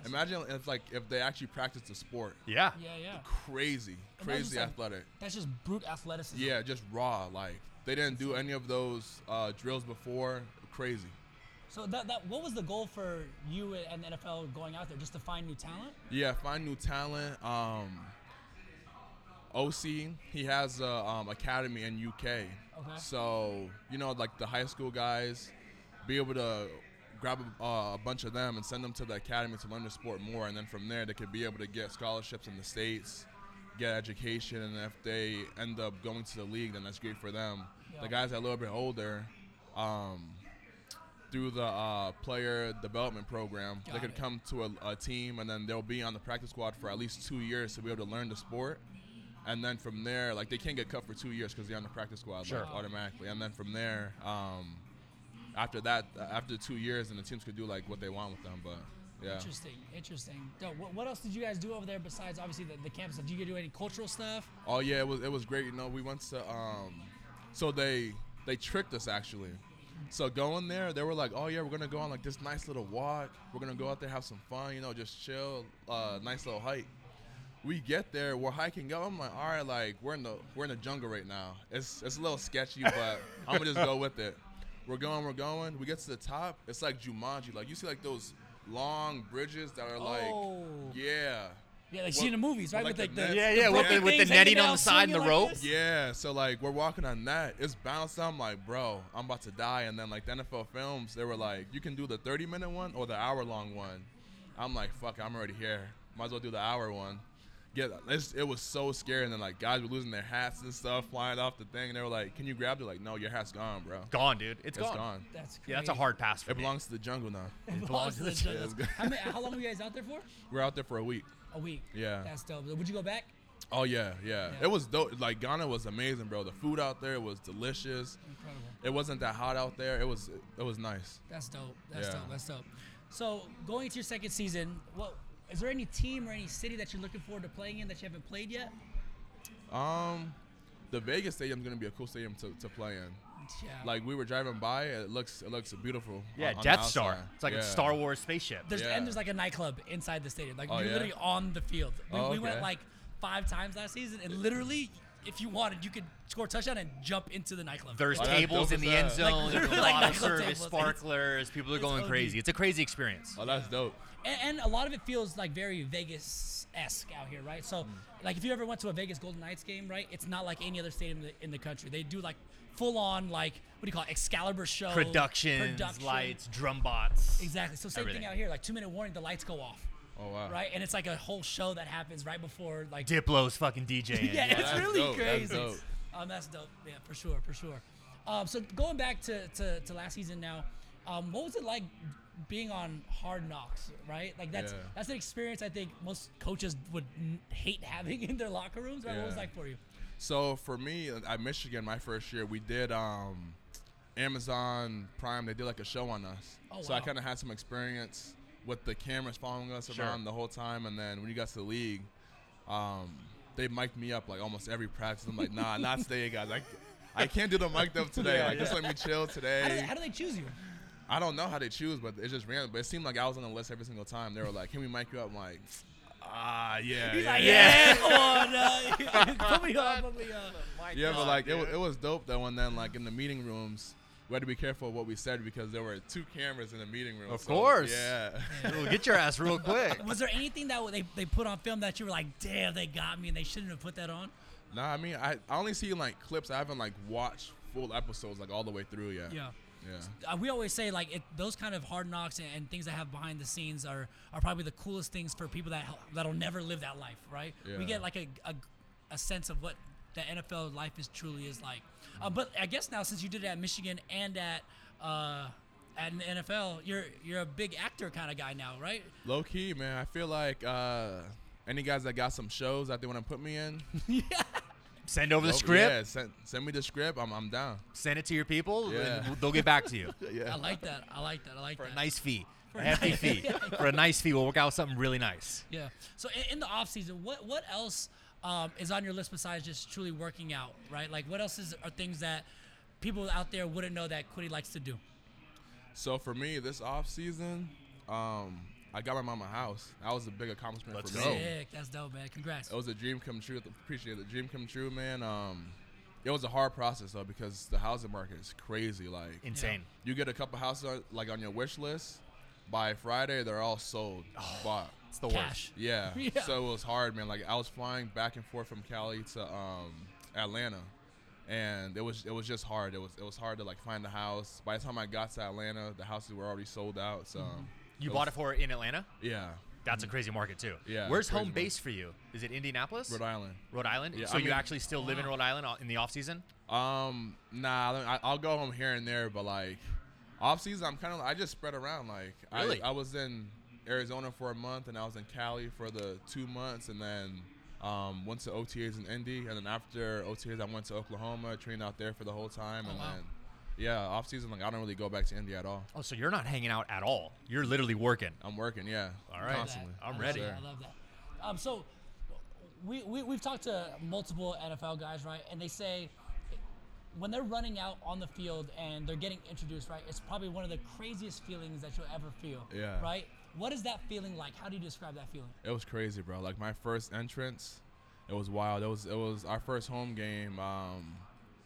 S3: Imagine if like if they actually practiced the sport
S2: Yeah.
S1: Yeah, yeah.
S3: crazy,
S1: And that was
S3: crazy
S1: like-
S3: athletic.
S1: That's just brute athleticism.
S3: Yeah, just raw. Like they didn't do any of those uh, drills before. Crazy.
S1: So that, that what was the goal for you and the NFL going out there? Just to find new talent?
S3: Yeah, find new talent. Um, Osi, he has a um, academy in UK.
S1: Okay.
S3: So you know, like the high school guys, be able to grab a, uh, a bunch of them and send them to the academy to learn the sport more, and then from there they could be able to get scholarships in the states, get education, and if they end up going to the league, then that's great for them.
S1: Yeah.
S3: The guys that are a little bit older, um, through the uh, player development program,
S1: Got
S3: they could
S1: it.
S3: come to a, a team, and then they'll be on the practice squad for at least two years to be able to learn the sport. And then from there, like they can't get cut for two years because they're on the practice squad
S2: Sure.
S3: like, automatically. And then from there, um, after that, after two years, and the teams could do like what they want with them. But yeah,
S1: Interesting, interesting. Dope. What, what else did you guys do over there besides obviously the, the campus? Did you do any cultural stuff?
S3: oh yeah, it was it was great. You know, we went to um, so they they tricked us actually. So going there, they were like, "Oh yeah, we're gonna go on like this nice little walk. We're gonna go out there have some fun. You know, just chill. Uh, nice little hike." We get there, we're hiking up. I'm like, "All right, like we're in the we're in the jungle right now. It's it's a little sketchy, but I'm gonna just go with it." We're going, we're going. We get to the top. It's like Jumanji. Like you see like those long bridges that are like,
S1: Oh.
S3: yeah.
S1: Yeah, like
S3: Well,
S1: see in the movies, right?
S3: like
S1: with like
S3: the
S1: the,
S3: net-
S2: Yeah,
S1: the
S2: yeah, with the, with the netting on the side and the rope.
S1: like.
S3: Yeah, so like we're walking on that. It's bouncing. I'm like, bro, I'm about to die. And then like the NFL films, they were like, you can do the 30 minute one or the hour long one. I'm like, fuck, I'm already here. Might as well do the hour one. Get it's, it was so scary. And then like guys were losing their hats and stuff flying off the thing. And they were like, can you grab it? Like, no, your hat's gone, bro.
S2: Gone, dude. It's,
S3: It's
S2: gone.
S3: gone.
S1: That's crazy.
S2: Yeah, that's a hard pass for
S3: It
S2: me.
S3: belongs to the jungle now.
S1: It belongs to the jungle.
S3: it's good.
S1: How, many, how long were you guys out there for?
S3: We're out there for a week.
S1: A week.
S3: Yeah.
S1: That's dope. Would you go back?
S3: Oh yeah, yeah,
S1: Yeah.
S3: It was dope. Like Ghana was amazing, bro. The food out there was delicious.
S1: Incredible.
S3: It wasn't that hot out there. It was it was nice.
S1: That's dope. That's
S3: Yeah.
S1: dope. That's dope. So going into your second season, what is there any team or any city that you're looking forward to playing in that you haven't played yet?
S3: Um, the Vegas stadium's gonna be a cool stadium to, to play in.
S1: Yeah.
S3: Like we were driving by, it looks it looks beautiful.
S2: Yeah,
S3: on- on
S2: Death Star.
S3: outside.
S2: It's like
S3: Yeah.
S2: a Star Wars spaceship.
S1: There's
S3: Yeah.
S1: and there's like a nightclub inside the stadium. Like
S3: Oh,
S1: you're
S3: yeah?
S1: literally on the field. We,
S3: Oh,
S1: we went like five times last season, and literally, if you wanted, you could score a touchdown and jump into the nightclub.
S2: There's
S3: Oh,
S2: tables in the
S3: as
S2: end zone.
S1: Like,
S2: There's a
S1: literally,
S2: lot
S1: like
S2: of service,
S1: tables. It's-
S2: sparklers. People are going
S1: OD.
S2: crazy. It's a crazy experience.
S3: Oh, that's dope.
S1: and, and a lot of it feels like very Vegas esque out here, right? So, hmm. like if you ever went to a Vegas Golden Knights game, right? It's not like any other stadium in the, in the country. They do like full on like what do you call it, Excalibur show
S2: Productions,
S1: production.
S2: lights, drum bots.
S1: Exactly. So same
S2: everything.
S1: thing out here. Like two minute warning, the lights go off.
S3: Oh wow.
S1: right? And it's like a whole show that happens right before like
S2: Diplo's fucking DJing.
S1: yeah, it's
S3: That's
S1: really
S3: dope. That's
S1: crazy.
S3: dope.
S1: Um, that's dope. Yeah, for sure, for sure. Um, so going back to, to, to last season now, um, what was it like being on Hard Knocks? Right, like that's
S3: Yeah.
S1: that's an experience I think most coaches would n- hate having in their locker rooms. Right? What was it like for you?
S3: So for me at Michigan, my first year, we did um, Amazon Prime. They did like a show on us.
S1: Oh,
S3: so I kind of had some experience with the cameras following us
S2: Sure.
S3: around the whole time. And then when you got to the league, um, they mic'd me up like almost every practice. I'm like, nah, not today, guys. I, I can't do the mic'd up today.
S2: Yeah,
S3: like, just let me chill
S1: How do,
S3: today.
S1: they, how do they choose you?
S3: I don't know how they choose, but it's just random. But it seemed like I was on the list every single time. They were like, "Can we mic you up?" I'm like, "Ah, yeah."
S1: He's
S3: yeah,
S1: like,
S3: yeah.
S1: yeah, come on, uh, put me on, put me on.
S3: Yeah, but like it, it was dope though. And then like in the meeting rooms, we had to be careful of what we said because there were two cameras in the meeting room.
S2: Of
S3: so,
S2: course.
S3: Yeah.
S2: Ooh, get your ass real quick.
S1: Was there anything that they, they put on film that you were like, damn, they got me and they shouldn't have put that on?
S3: nah, I mean, I, I only see like clips. I haven't like watched full episodes like all the way through yet.
S1: Yeah.
S3: Yeah.
S1: Uh, we always say like it, those kind of hard knocks and, and things that have behind the scenes are, are probably the coolest things for people that that'll never live that life, right?
S3: Yeah.
S1: We get like a, a, a sense of what the NFL life is truly is like. Uh, but I guess now since you did it at Michigan and at uh, at the NFL, you're you're a big actor kind of guy now, right?
S3: Low key, man. I feel like uh, any guys that got some shows that they want to put me in, yeah.
S2: Send over the
S3: oh,
S2: script.
S3: Yeah, send, send me the script. I'm, I'm down.
S2: Send it to your people.
S3: Yeah.
S2: And they'll get back to you
S3: Yeah.
S1: I like that. I like that. I like
S2: for
S1: that.
S2: a nice fee.
S1: For
S2: a
S1: a
S2: hefty
S1: nice-
S2: fee. For a nice fee, we'll work out something really nice.
S1: Yeah. So in, in the off season, what what else um, is on your list besides just truly working out, right? Like what else is, are things that people out there wouldn't know that Kwity likes to do?
S3: So for me, this off season, um, I got my mom a house. That was a big accomplishment
S2: Let's
S3: for
S2: go.
S3: me.
S1: Sick. That's dope, man. Congrats.
S3: It was a dream come true. Appreciate the dream come true, man. Um, it was a hard process though because the housing market is crazy. Like
S2: Insane.
S3: you get a couple houses on, like on your wish list by Friday, they're all sold. Bought.
S2: It's the
S1: Cash.
S3: Yeah.
S1: Yeah.
S3: So it was hard, man. Like I was flying back and forth from Cali to um, Atlanta, and it was it was just hard. It was it was hard to like find the house. By the time I got to Atlanta, the houses were already sold out. So
S2: You
S3: it
S2: bought
S3: was-
S2: it for in Atlanta?
S3: Yeah,
S2: That's a crazy market too.
S3: Yeah,
S2: Where's home
S3: market.
S2: base for you? Is it Indianapolis?
S3: Rhode Island.
S2: Rhode Island?
S3: Yeah,
S2: so
S3: I
S2: you
S3: mean-
S2: actually still live in Rhode Island in the off season?
S3: Um, nah, I- I'll go home here and there, but like off season, I'm kind of I just spread around. Like
S2: Really?
S3: I, I was in Arizona for a month, and I was in Cali for the two months, and then um, went to OTAs in Indy, and then after OTAs, I went to Oklahoma, trained out there for the whole time,
S1: Oh,
S3: and
S1: wow.
S3: then yeah, off season, like I don't really go back to Indy at all.
S2: Oh, so you're not hanging out at all. You're literally working.
S3: I'm working, yeah,
S2: All right.
S1: I
S3: constantly.
S2: I'm
S1: I love
S2: ready.
S1: that. I love that. Um, so we, we we've talked to multiple NFL guys, right? And they say when they're running out on the field and they're getting introduced, right? It's probably one of the craziest feelings that you'll ever feel.
S3: Yeah.
S1: Right? What is that feeling like? How do you describe that feeling?
S3: It was crazy, bro. Like my first entrance, it was wild. It was it was our first home game. Um,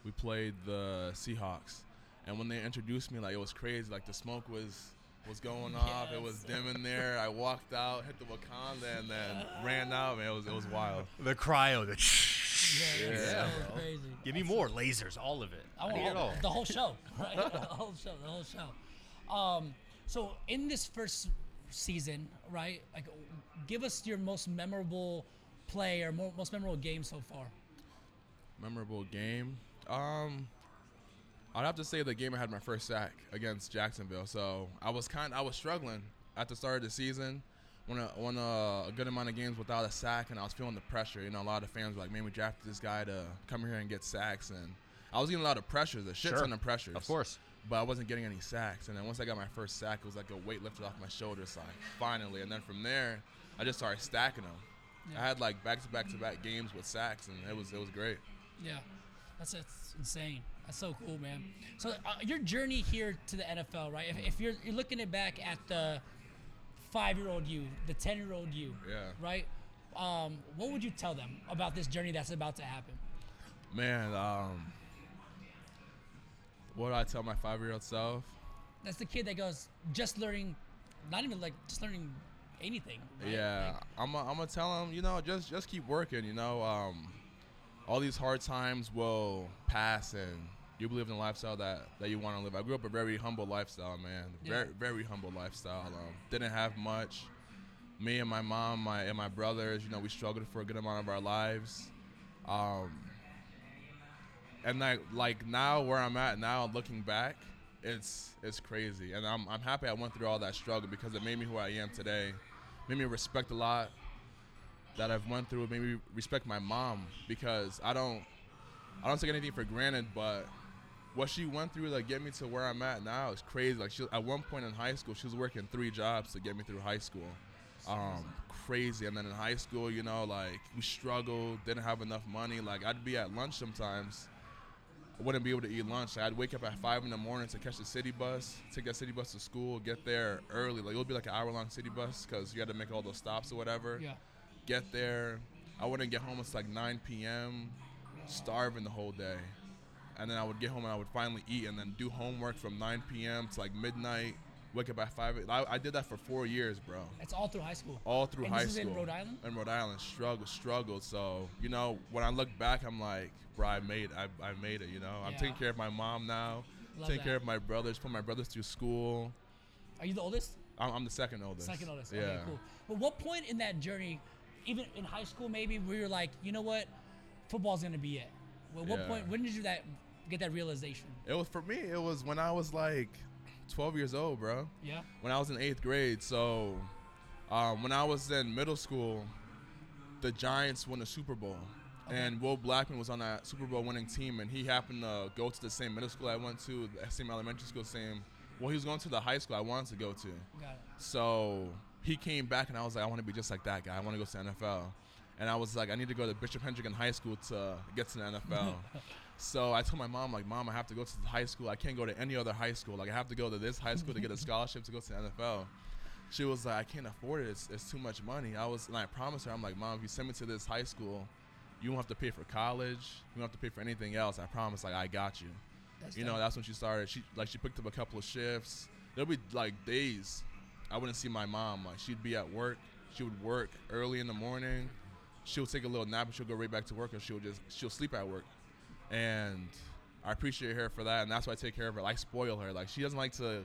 S3: we played the Seahawks, and when they introduced me, like it was crazy. Like the smoke was was going off. It was dim in there. I walked out, hit the Wakanda, and then ran out. Man, it was it was wild.
S2: The cryo, the
S1: Yeah, that's
S3: Yeah,
S1: so
S2: bro.
S1: crazy.
S2: Give me more lasers, all of it.
S1: I
S2: I
S1: want
S2: need it all.
S1: the whole show, right? the whole show, the whole show. Um, so in this first season, right? Like, give us your most memorable play or mo- most memorable game so far.
S3: Memorable game. Um, I'd have to say the game I had my first sack against Jacksonville. So I was kind, I was struggling at the start of the season. When a, when a, a good amount of games without a sack, and I was feeling the pressure. You know, a lot of fans were like, "Man, we drafted this guy to come here and get sacks," and I was getting a lot of pressures, a shit
S2: Sure.
S3: ton of pressures.
S2: Of course.
S3: But I wasn't getting any sacks. And then once I got my first sack, it was like a weight lifted off my shoulders, like finally. And then from there, I just started stacking them.
S1: Yeah.
S3: I had like back to back to back games with sacks, and it was it was great.
S1: Yeah, that's, that's insane. That's so cool, man. So uh, your journey here to the NFL, right? If, if you're you're looking it back at the five-year-old you, the ten-year-old you,
S3: Yeah.
S1: right? Um, what would you tell them about this journey that's about to happen?
S3: Man, um, what do I tell my five year old self?
S1: That's the kid that goes just learning, not even like just learning anything. right?
S3: Yeah,
S1: Like,
S3: I'm gonna tell him, you know, just just keep working. You know, um, all these hard times will pass, and you believe in the lifestyle that that you want to live. I grew up a very humble lifestyle, man.
S1: Yeah.
S3: Very very humble lifestyle. Um, didn't have much. me and my mom, my and my brothers, you know, we struggled for a good amount of our lives. Um, and like like now where I'm at now, looking back, it's it's crazy, and I'm I'm happy I went through all that struggle because it made me who I am today, made me respect a lot that I've went through, made me respect my mom because I don't I don't take anything for granted, but what she went through to get me to where I'm at now is crazy. Like she, at one point in high school, she was working three jobs to get me through high school. Um, crazy. And then in high school, you know, like we struggled, didn't have enough money. Like I'd be at lunch sometimes. I wouldn't be able to eat lunch. I'd wake up at five in the morning to catch the city bus, take that city bus to school, get there early. Like it would be like an hour long city bus because you had to make all those stops or whatever.
S1: Yeah.
S3: Get there. I wouldn't get home It's like 9 p.m. Starving the whole day and then I would get home and I would finally eat and then do homework from 9 p.m. to like midnight. Wake up at five. I, I did that for four years, bro.
S1: That's all through high school.
S3: All through
S1: And
S3: high school.
S1: in Rhode Island?
S3: In Rhode Island, struggle, struggled. So you know, when I look back, I'm like, bro, I made, I, I made it. You know, I'm taking care of my mom now.
S1: Love
S3: taking care of my brothers. Put my brothers through school.
S1: Are you the oldest?
S3: I'm, I'm the second oldest.
S1: Second oldest.
S3: Yeah.
S1: Okay, cool. But what point in that journey, even in high school, maybe where you're like, you know what, football's gonna be it. Well, what
S3: Yeah.
S1: point? When did you that get that realization?
S3: It was for me. It was when I was like 12 years old, bro.
S1: Yeah.
S3: when I was in eighth grade. So um, when I was in middle school, the Giants won the Super Bowl. And Will Blackmon was on that Super Bowl winning team, and he happened to go to the same middle school I went to, the same elementary school, same. Well, he was going to the high school I wanted to go to.
S1: Got it.
S3: So he came back, and I was like, I want to be just like that guy. I want to go to the NFL. And I was like, I need to go to Bishop Hendricken High School to get to the NFL. so I told my mom, like, Mom, I have to go to the high school. I can't go to any other high school. Like, I have to go to this high school to get a scholarship to go to the NFL. She was like, I can't afford it. It's, it's too much money. I was, and I promised her, I'm like, Mom, if you send me to this high school, you won't have to pay for college. You won't have to pay for anything else. I promise. Like, I got you.
S1: That's
S3: You know, that's when she started. She like she picked up a couple of shifts. There'll be like days I wouldn't see my mom. Like she'd be at work. She would work early in the morning. She'll take a little nap and she'll go right back to work and she'll just she'll sleep at work. And I appreciate her for that and that's why I take care of her. I spoil her. Like she doesn't like to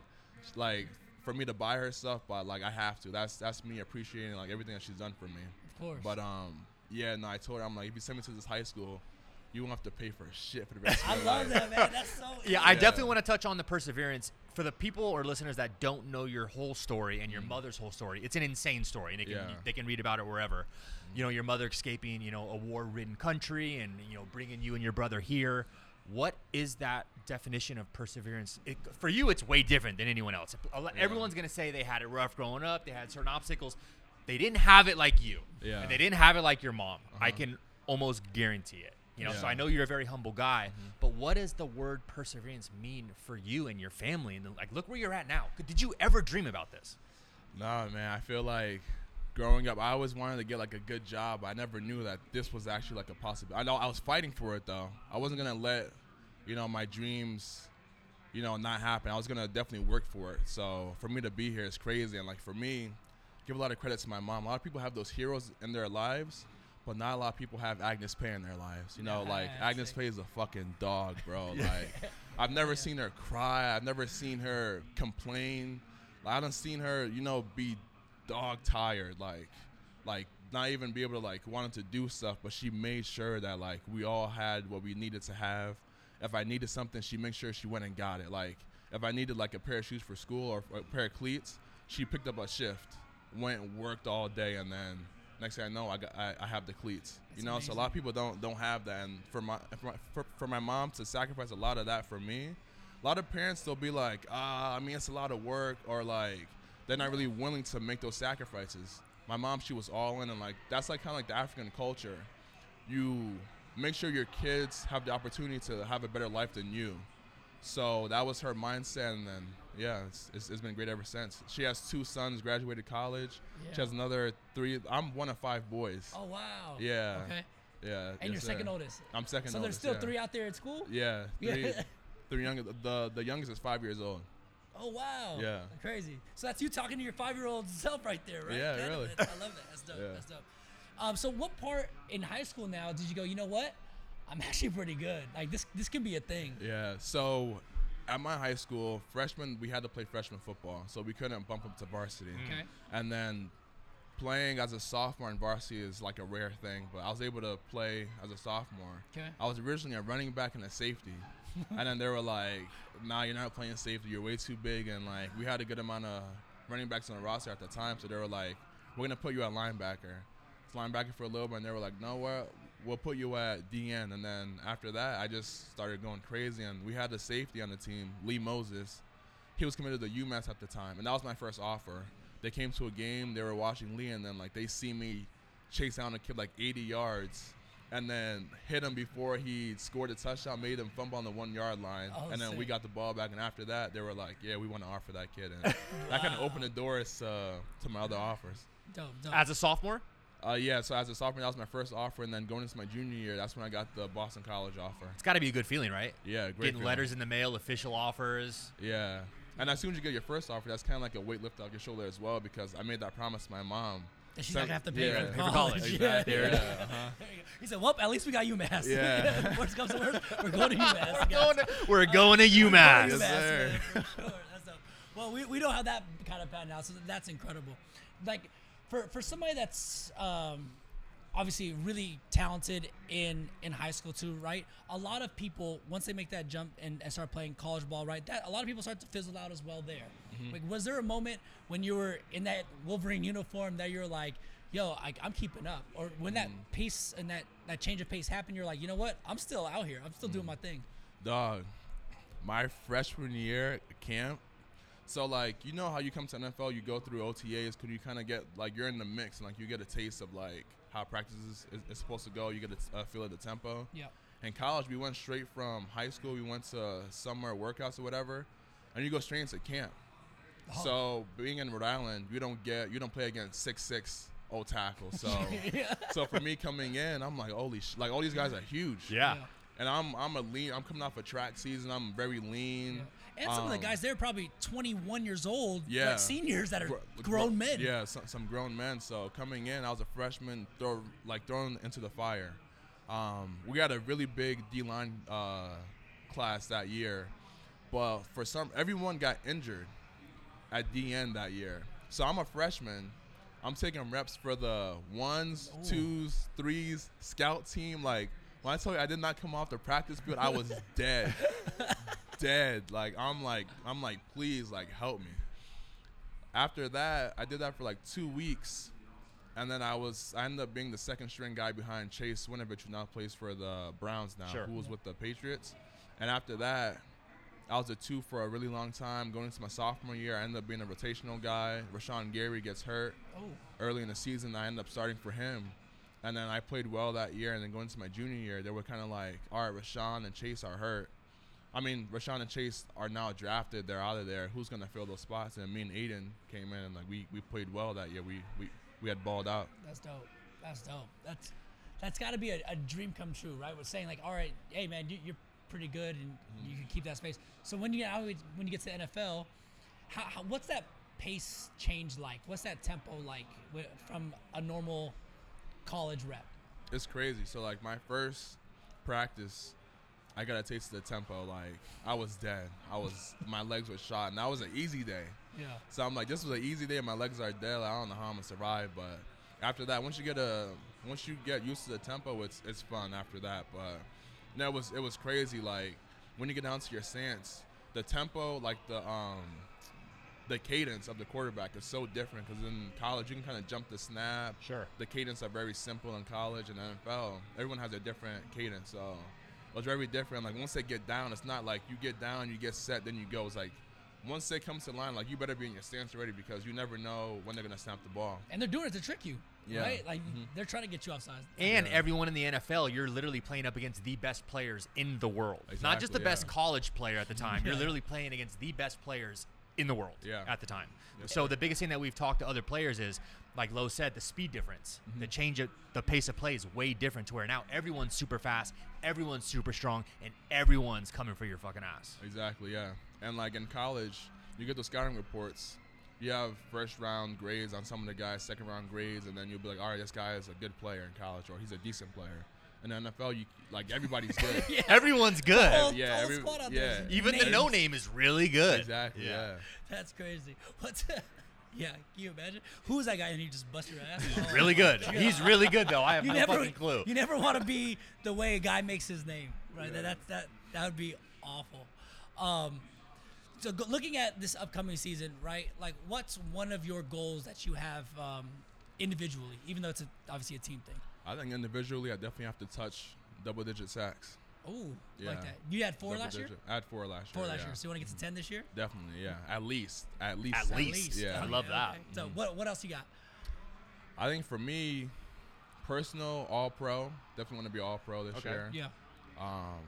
S3: like for me to buy her stuff, but like I have to. That's that's me appreciating like everything that she's done for me.
S1: Of course.
S3: But um yeah, no, I told her I'm like if you send me to this high school, you won't have to pay for shit for the rest of your life.
S1: I love
S3: life.
S1: that, man. That's so.
S2: Yeah, I
S3: Yeah.
S2: definitely want to touch on the perseverance for the people or listeners that don't know your whole story and your mother's whole story. It's an insane story, and they can
S3: Mm. Yeah.
S2: they can read about it wherever. You know, your mother escaping, you know, a war-ridden country, and you know, bringing you and your brother here. What is that definition of perseverance? It, for you, it's way different than anyone else. Everyone's gonna say they had it rough growing up. They had certain obstacles. They didn't have it like you.
S3: Yeah.
S2: And they didn't have it like your mom. I can almost guarantee it. You know, so I know you're a very humble guy, mm-hmm. but what does the word perseverance mean for you and your family? And like, look where you're at now. Did you ever dream about this?
S3: Nah, man. I feel like growing up, I always wanted to get like a good job. I never knew that this was actually like a possibility. I know I was fighting for it though. I wasn't gonna let, you know, my dreams, you know, not happen. I was gonna definitely work for it. So for me to be here is crazy. And like for me, give a lot of credit to my mom. A lot of people have those heroes in their lives. But not a lot of people have Agnes Paye in their lives. You know,
S1: Yeah,
S3: like Agnes. Paye is a fucking dog, bro. Like, I've never seen her cry. I've never seen her complain. Like, I done seen her, you know, be dog tired, like, like not even be able to like wanted to do stuff, but she made sure that like we all had what we needed to have. If I needed something, she made sure she went and got it. Like, if I needed like a pair of shoes for school or a pair of cleats, she picked up a shift, went and worked all day, and then next thing I know, I got I, I have the cleats.
S1: That's
S3: you know, so a lot of people don't don't have that, and for my for my, for, for my mom to sacrifice a lot of that for me, a lot of parents they'll be like, ah, I mean, it's a lot of work, or like they're not really willing to make those sacrifices. My mom, she was all in, and like that's like kind of like the African culture. You make sure your kids have the opportunity to have a better life than you. So that was her mindset, and then yeah, it's, it's, it's been great ever since. She has two sons, graduated college.
S1: Yeah.
S3: She has another three. I'm one of five boys.
S1: Oh wow.
S3: Yeah.
S1: Okay.
S3: Yeah.
S1: And you're second
S3: sir.
S1: oldest.
S3: I'm second
S1: So there's still
S3: yeah.
S1: three out there at school.
S3: Yeah, three, three younger. The the youngest is five years old.
S1: Oh wow.
S3: Yeah.
S1: Crazy. So that's you talking to your five-year-old self right there, right?
S3: Yeah,
S1: That-
S3: really.
S1: I love that. That's dope.
S3: Yeah.
S1: That's dope. Um, so what part in high school now did you go? You know what? I'm actually pretty good. Like this. This can be a thing.
S3: Yeah. So at my high school, freshman we had to play freshman football, so we couldn't bump up to varsity. Mm.
S1: Okay.
S3: And then playing as a sophomore in varsity is like a rare thing, but I was able to play as a sophomore.
S1: Okay.
S3: I was originally a running back and a safety, and then they were like, "Nah, you're not playing safety. You're way too big." And like, we had a good amount of running backs on the roster at the time, so they were like, "We're gonna put you at linebacker." It's linebacker for a little bit, and they were like, "No, what? We'll put you at D-end." And then after that, I just started going crazy, and we had a safety on the team, Lee Moses. He was committed to UMass at the time, and that was my first offer. They came to a game, they were watching Lee, and then like they see me chase down a kid like 80 yards, and then hit him before he scored a touchdown, made him fumble on the one yard line,
S1: Oh,
S3: and then we got the ball back. And after that, they were like, "Yeah, we want to offer that kid," and that kind of opened the doors uh, to my other offers.
S1: Dope, dope.
S2: As a sophomore,
S3: Uh, yeah, so as a sophomore, that was my first offer, and then going into my junior year, that's when I got the Boston College offer.
S2: it's got to be a good feeling, right?
S3: Yeah, great.
S2: Getting
S3: feeling.
S2: letters in the mail, official offers.
S3: Yeah, and as soon as you get your first offer, that's kind of like a weight lift off your shoulder as well, because I made that promise to my mom.
S1: And she's
S3: So-
S1: not gonna have to pay
S3: yeah.
S1: for college.
S2: college.
S3: Exactly.
S2: There it
S3: yeah, uh-huh.
S1: He said, "Well, at least we got UMass.
S3: Yeah.
S1: worst comes to worst, we're going to UMass.
S2: We're going to, we're going to UMass.
S3: Yes, sir.
S1: man, sure. That's. Well, we, we don't have that kind of pad now, so that's incredible. Like for for somebody that's um, obviously really talented in in high school too, right? A lot of people once they make that jump and, and start playing college ball, right? That a lot of people start to fizzle out as well there. Mm-hmm. Like, was there a moment when you were in that Wolverine uniform that you're like, "Yo, I, I'm keeping up," or when that mm. pace and that that change of pace happened, you're like, "You know what? I'm still out here. I'm still doing mm. my thing."
S3: Dog, my freshman year at camp. So like you know how you come to NFL, you go through OTAs, could you kind of get like you're in the mix and like you get a taste of like how practice is, is, is supposed to go. You get a uh, feel of the tempo.
S1: Yeah.
S3: In college, we went straight from high school. We went to summer workouts or whatever, and you go straight into camp.
S1: Oh.
S3: So being in Rhode Island, you don't get you don't play against six six old tackles. So so for me coming in, I'm like holy sh- like all these guys are huge.
S2: Yeah.
S3: And I'm I'm a lean. I'm coming off a track season. I'm very lean.
S1: And some of the
S3: Um,
S1: guys, they're probably 21 years old,
S3: Yeah.
S1: like seniors that are
S3: gr-
S1: grown
S3: gr-
S1: men.
S3: Yeah, some, some grown men. So coming in, I was a freshman, throw like thrown into the fire. Um, we got a really big D line uh, class that year, but for some, everyone got injured at D-end that year. So I'm a freshman. I'm taking reps for the ones,
S1: Ooh.
S3: twos, threes, scout team. Like when I tell you I did not come off the practice field, I was dead, dead. Like I'm like I'm like please like help me. After that, I did that for like two weeks, and then I was I ended up being the second string guy behind Chase Winovich, who now plays for the Browns now,
S2: Sure.
S3: who was with the Patriots. And after that, I was a two for a really long time. Going into my sophomore year, I ended up being a rotational guy. Rashan Gary gets hurt
S1: Oh,
S3: early in the season. I ended up starting for him. And then I played well that year. And then going into my junior year, they were kind of like, all right, Rashan and Chase are hurt. I mean, Rashan and Chase are now drafted. They're out of there. Who's going to fill those spots? And me and Aidan came in and like we, we played well that year. We, we, we had balled out.
S1: that's dope. That's dope. That's that's got to be a, a dream come true, right? With saying like, all right, hey man, you, you're pretty good and
S3: Mm-hmm.
S1: you can keep that space. So when you get out, when you get to the NFL, how, how what's that pace change like? What's that tempo like from a normal college rep?
S3: It's crazy. So like my first practice, I got a taste of the tempo. Like I was dead. I was my legs were shot, and that was an easy day.
S1: Yeah.
S3: So I'm like, this was an easy day. My legs are dead. Like, I don't know how I'm gonna survive. But after that, once you get a, once you get used to the tempo, it's it's fun after that. But no, it was it was crazy. Like when you get down to your stance, the tempo, like the um, the cadence of the quarterback is so different. Because in college, you can kind of jump the snap.
S2: Sure.
S3: The cadence are very simple in college and NFL. Everyone has a different cadence. So it was very different. Like once they get down, it's not like you get down, you get set, then you go. It's like once they come to line, like you better be in your stance already because you never know when they're gonna snap the ball.
S1: And they're doing it to trick you,
S3: Yeah.
S1: right? Like mm-hmm. they're trying to get you offside.
S2: And
S3: Yeah.
S2: everyone in the NFL, you're literally playing up against the best players in the world. Not just the
S3: Exactly,
S2: best college player at the time. You're literally playing against the best players in the world
S3: Yeah.
S2: at the time. So the biggest thing that we've talked to other players is, like Lo said, the speed difference,
S3: Mm-hmm.
S2: the change of the pace of play is way different to where now everyone's super fast, everyone's super strong, and everyone's coming for your fucking ass.
S3: Exactly, yeah. And like in college, you get those scouting reports. You have first round grades on some of the guys, second round grades, and then you'll be like, all right, this guy is a good player in college, or he's a decent player. In the NFL, you like everybody's good.
S2: Everyone's good.
S1: Whole,
S3: yeah,
S1: whole
S3: every-
S1: squad out
S3: yeah.
S1: there. is
S2: Even the no name is really good.
S3: Exactly, yeah.
S1: That's crazy. What's Yeah, can you imagine? Who is that guy? And he just bust your ass. Oh.
S2: Really good. He's really good though. I have
S1: You
S2: no
S1: never,
S2: fucking clue.
S1: you never want to be the way a guy makes his name, right? That, that that that would be awful. Um, so go, looking at this upcoming season, right? Like, what's one of your goals that you have um, individually, even though it's a, obviously a team thing?
S3: I think individually, I definitely have to touch double digit sacks.
S1: Oh,
S3: Yeah.
S1: like that. You had four
S3: Double
S1: last year.
S3: I had four last
S1: Four
S3: year.
S1: last
S3: yeah.
S1: year. So you want to get to ten this year?
S3: Definitely, yeah. At least, at least,
S2: At
S3: six.
S2: least.
S3: Yeah.
S2: I love that.
S1: So what what else you got?
S3: I think for me, personal, all pro. Definitely want to be all pro this
S2: Okay.
S3: year.
S1: Yeah,
S3: Um,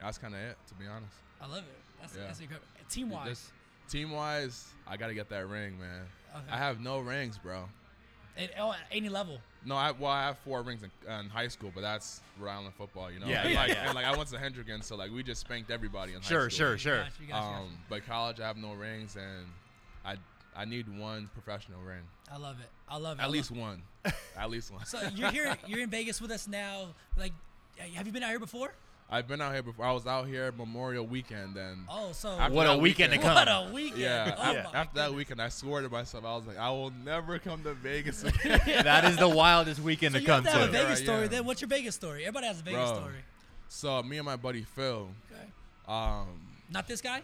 S3: that's kind of it, to be honest.
S1: I love it. That's
S3: Yeah.
S1: that's incredible. Team wise,
S3: Team wise, I gotta get that ring, man.
S1: Okay.
S3: I have no rings, bro.
S1: At, oh, at any level.
S3: No, I well, I have four rings in, in high school, but that's Rhode Island football, you know.
S2: Yeah,
S3: and
S2: yeah,
S3: like,
S2: yeah.
S3: And like I went to Hendricken, so like we just spanked everybody in high
S2: Sure,
S3: school.
S2: sure, sure.
S1: Gotcha, gotcha, gotcha.
S3: Um, but college, I have no rings, and I I need one professional ring,
S1: I love it. I love it.
S3: At
S1: love
S3: least one, at least one.
S1: So you're here. You're in Vegas with us now. Like, have you been out here before?
S3: I've been out here before. I was out here Memorial Weekend, and
S1: Oh, so
S3: After
S2: What a
S3: that
S2: weekend to come.
S1: what a weekend!
S3: yeah,
S1: Oh
S3: af- after that
S1: goodness.
S3: weekend, I swore to myself, I was like, I will never come to Vegas again.
S2: that is the wildest weekend
S1: So
S2: to
S1: you have
S2: come
S1: to have a
S2: to.
S1: Vegas
S3: Right,
S1: story.
S3: yeah.
S1: Then what's your Vegas story? Everybody has a Vegas
S3: Bro.
S1: story.
S3: so me and my buddy Phil,
S1: Okay.
S3: um,
S1: Not this guy.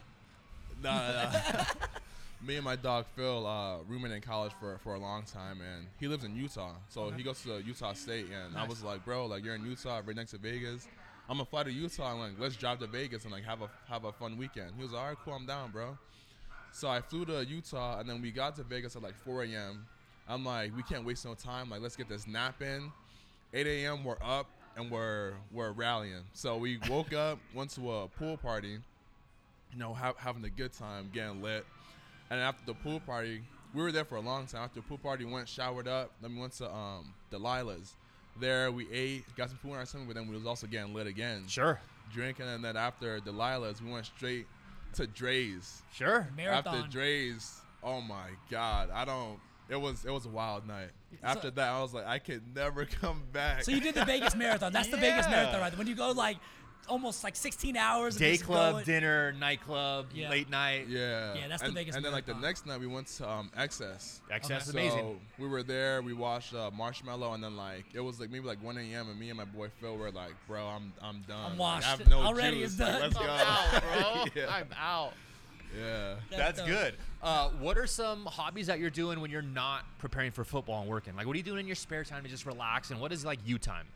S3: No, no, no. Me and my dog Phil uh, roommate in college for for a long time, and he lives in Utah. So
S1: Okay.
S3: he goes to Utah State, and I was like, bro, like you're in Utah, right next to Vegas. I'm gonna fly to Utah and like let's drive to Vegas and like have a have a fun weekend. He was like, all right, cool, I'm down, bro. So I flew to Utah, and then we got to Vegas at like 4 a.m. I'm like, we can't waste no time. Like, let's get this nap in. 8 a.m. We're up and we're we're rallying. So we woke up, went to a pool party you know, ha- having a good time, getting lit. And after the pool party, we were there for a long time. After the pool party, went showered up. Then we went to um, Delilah's. There we ate, got some food in our stomach, but then we was also getting lit again,
S2: Sure,
S3: drinking. And then after Delilah's, we went straight to Drai's.
S2: sure.
S1: Marathon.
S3: After Drai's, oh my God, I don't. It was it was a wild night. After
S1: So-
S3: that, I was like, I could never come back.
S1: So you did the Vegas marathon. That's the Vegas marathon, right? When you go like almost like 16 hours. and
S2: Day
S1: just
S2: club,
S1: going-
S2: dinner, nightclub,
S1: Yeah.
S2: late night.
S3: yeah,
S1: Yeah, that's the
S3: and,
S1: Vegas
S3: And then like the
S1: marathon.
S3: next night, we went to um, XS.
S2: XS
S1: Okay.
S2: is amazing.
S3: So we were there. We watched uh, Marshmello, and then like it was like maybe like 1 a.m. And me and my boy Phil were like, "Bro, I'm I'm done.
S1: I'm
S3: Like. I have no
S1: Already
S3: juice.
S1: it's
S3: Like, let's go.
S2: I'm out, bro.
S3: yeah.
S2: I'm out.
S3: yeah.
S2: That's
S1: dope.
S2: good. Uh, what are some hobbies that you're doing when you're not preparing for football and working? Like, what are you doing in your spare time to just relax? And what is like you time?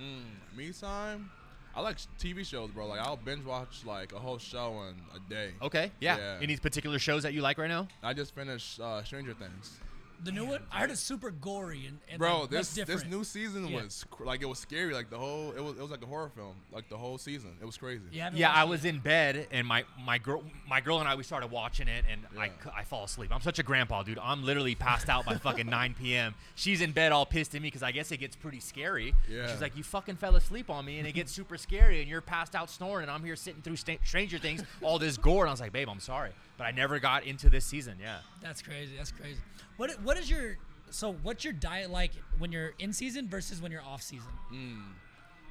S3: Mm, me time. I like TV shows, bro. Like I'll binge watch like a whole show in a day.
S2: Okay, yeah.
S3: Yeah.
S2: Any particular shows that you like right now?
S3: I just finished uh, Stranger Things.
S1: The new one? I heard it's super gory and, and
S3: Bro,
S1: like,
S3: this this new season
S1: Yeah.
S3: was cr- like it was scary. Like the whole it was it was like a horror film. Like the whole season, it was crazy.
S1: You haven't
S2: Yeah, I was
S1: yet?
S2: in bed and my my girl my girl and I we started watching it and I,
S3: Yeah.
S2: c- I fall asleep. I'm such a grandpa, dude. I'm literally passed out by fucking 9 p.m. She's in bed all pissed at me because I guess it gets pretty scary.
S3: Yeah.
S2: She's like, "You fucking fell asleep on me and it gets super scary and you're passed out snoring and I'm here sitting through sta- Stranger Things, all this gore." And I was like, "Babe, I'm sorry, but I never got into this season." Yeah.
S1: That's crazy. That's crazy. What what is your so what's your diet like when you're in season versus when you're off season? Hmm.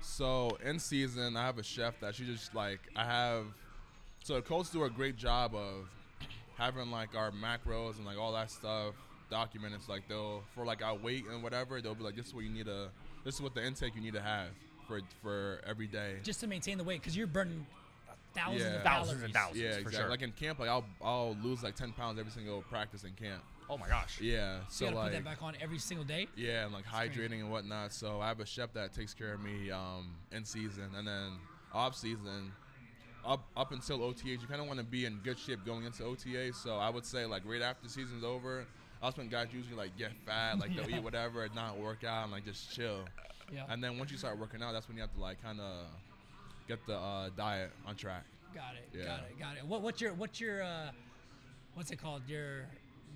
S3: So in season, I have a chef that she just like I have. So the coaches do a great job of having like our macros and like all that stuff documented. So, like they'll for like our weight and whatever, they'll be like, this is what you need to, this is what the intake you need to have for for every day.
S1: Just to maintain the weight because you're burning thousands
S3: Yeah.
S1: of
S2: Thousands and thousands.
S3: yeah,
S2: for
S3: exactly.
S2: sure.
S3: Like in camp, like I'll I'll lose like ten pounds every single practice in camp.
S2: Oh my gosh.
S3: Yeah,
S1: So
S3: so
S1: you gotta
S3: like
S1: put that back on every single day.
S3: Yeah, and like
S1: crazy.
S3: hydrating and whatnot. So I have a chef that takes care of me um, in season, and then off season, up up until OTAs, you kind of want to be in good shape going into OTA. So I would say like right after season's over, that's when guys usually like get fat, like they'll
S1: Yeah.
S3: eat whatever, and not work out, and like just chill.
S1: Yeah.
S3: And then once you start working out, that's when you have to like kind of get the uh, diet on track.
S1: Got it.
S3: Yeah.
S1: Got it. Got it. What, what's your what's your uh, what's it called? Your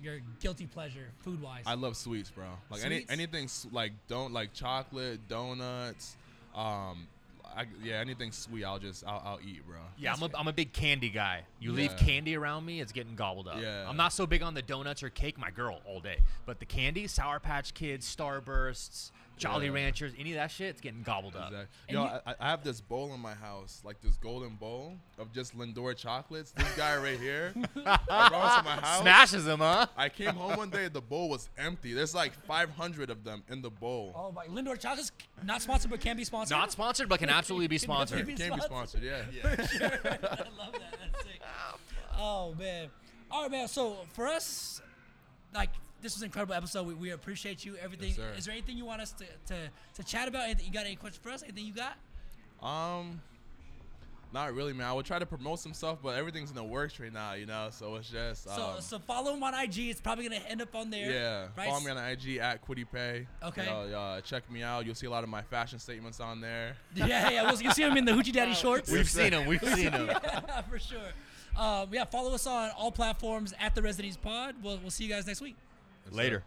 S1: your guilty pleasure food wise.
S3: I love sweets, bro. Like any anything like don't like chocolate, donuts. Um, I, yeah, anything sweet, I'll just I'll, I'll eat, bro.
S2: Yeah, I'm a, I'm a big candy guy. You leave candy around me, it's getting gobbled up.
S3: Yeah.
S2: I'm not so big on the donuts or cake, my girl, all day. But the candy, Sour Patch Kids, Starbursts, Jolly
S3: Yeah.
S2: Ranchers, any of that shit, it's getting gobbled up.
S3: Exactly.
S1: And
S3: Yo,
S1: you-
S3: I, I have this bowl in my house, like this golden bowl of just Lindor chocolates. This guy right here, I brought him to my house.
S2: Smashes them, huh?
S3: I came home one day, the bowl was empty. There's like 500 of them in the bowl.
S1: Oh my, Lindor Chocolates, not sponsored but can be sponsored.
S2: Not sponsored, but can absolutely be sponsored.
S1: Maybe
S3: Can't be
S1: sponsored.
S3: sponsored, yeah.
S1: For sure. I love that. That's sick. Oh man. All right, man. So for us, like this was an incredible episode. We, we appreciate you. Everything.
S3: Yes.
S1: Is there anything you want us to, to, to chat about? Anything, you got any questions for us? Anything you got?
S3: Um, not really, man. I would try to promote some stuff, but everything's in the works right now, you know. So it's just um,
S1: So so follow him on IG. It's probably gonna end up on there.
S3: yeah.
S1: Right.
S3: Follow me on IG at KwityPaye.
S1: Okay.
S3: You know, uh, check me out. You'll see a lot of my fashion statements on there.
S1: yeah, yeah. We'll, you see him in the Hoochie Daddy shorts.
S2: We've seen him. We've seen him.
S1: yeah, for sure. Um, yeah, follow us on all platforms at the Residencies Pod. We'll, we'll see you guys next week.
S2: Later.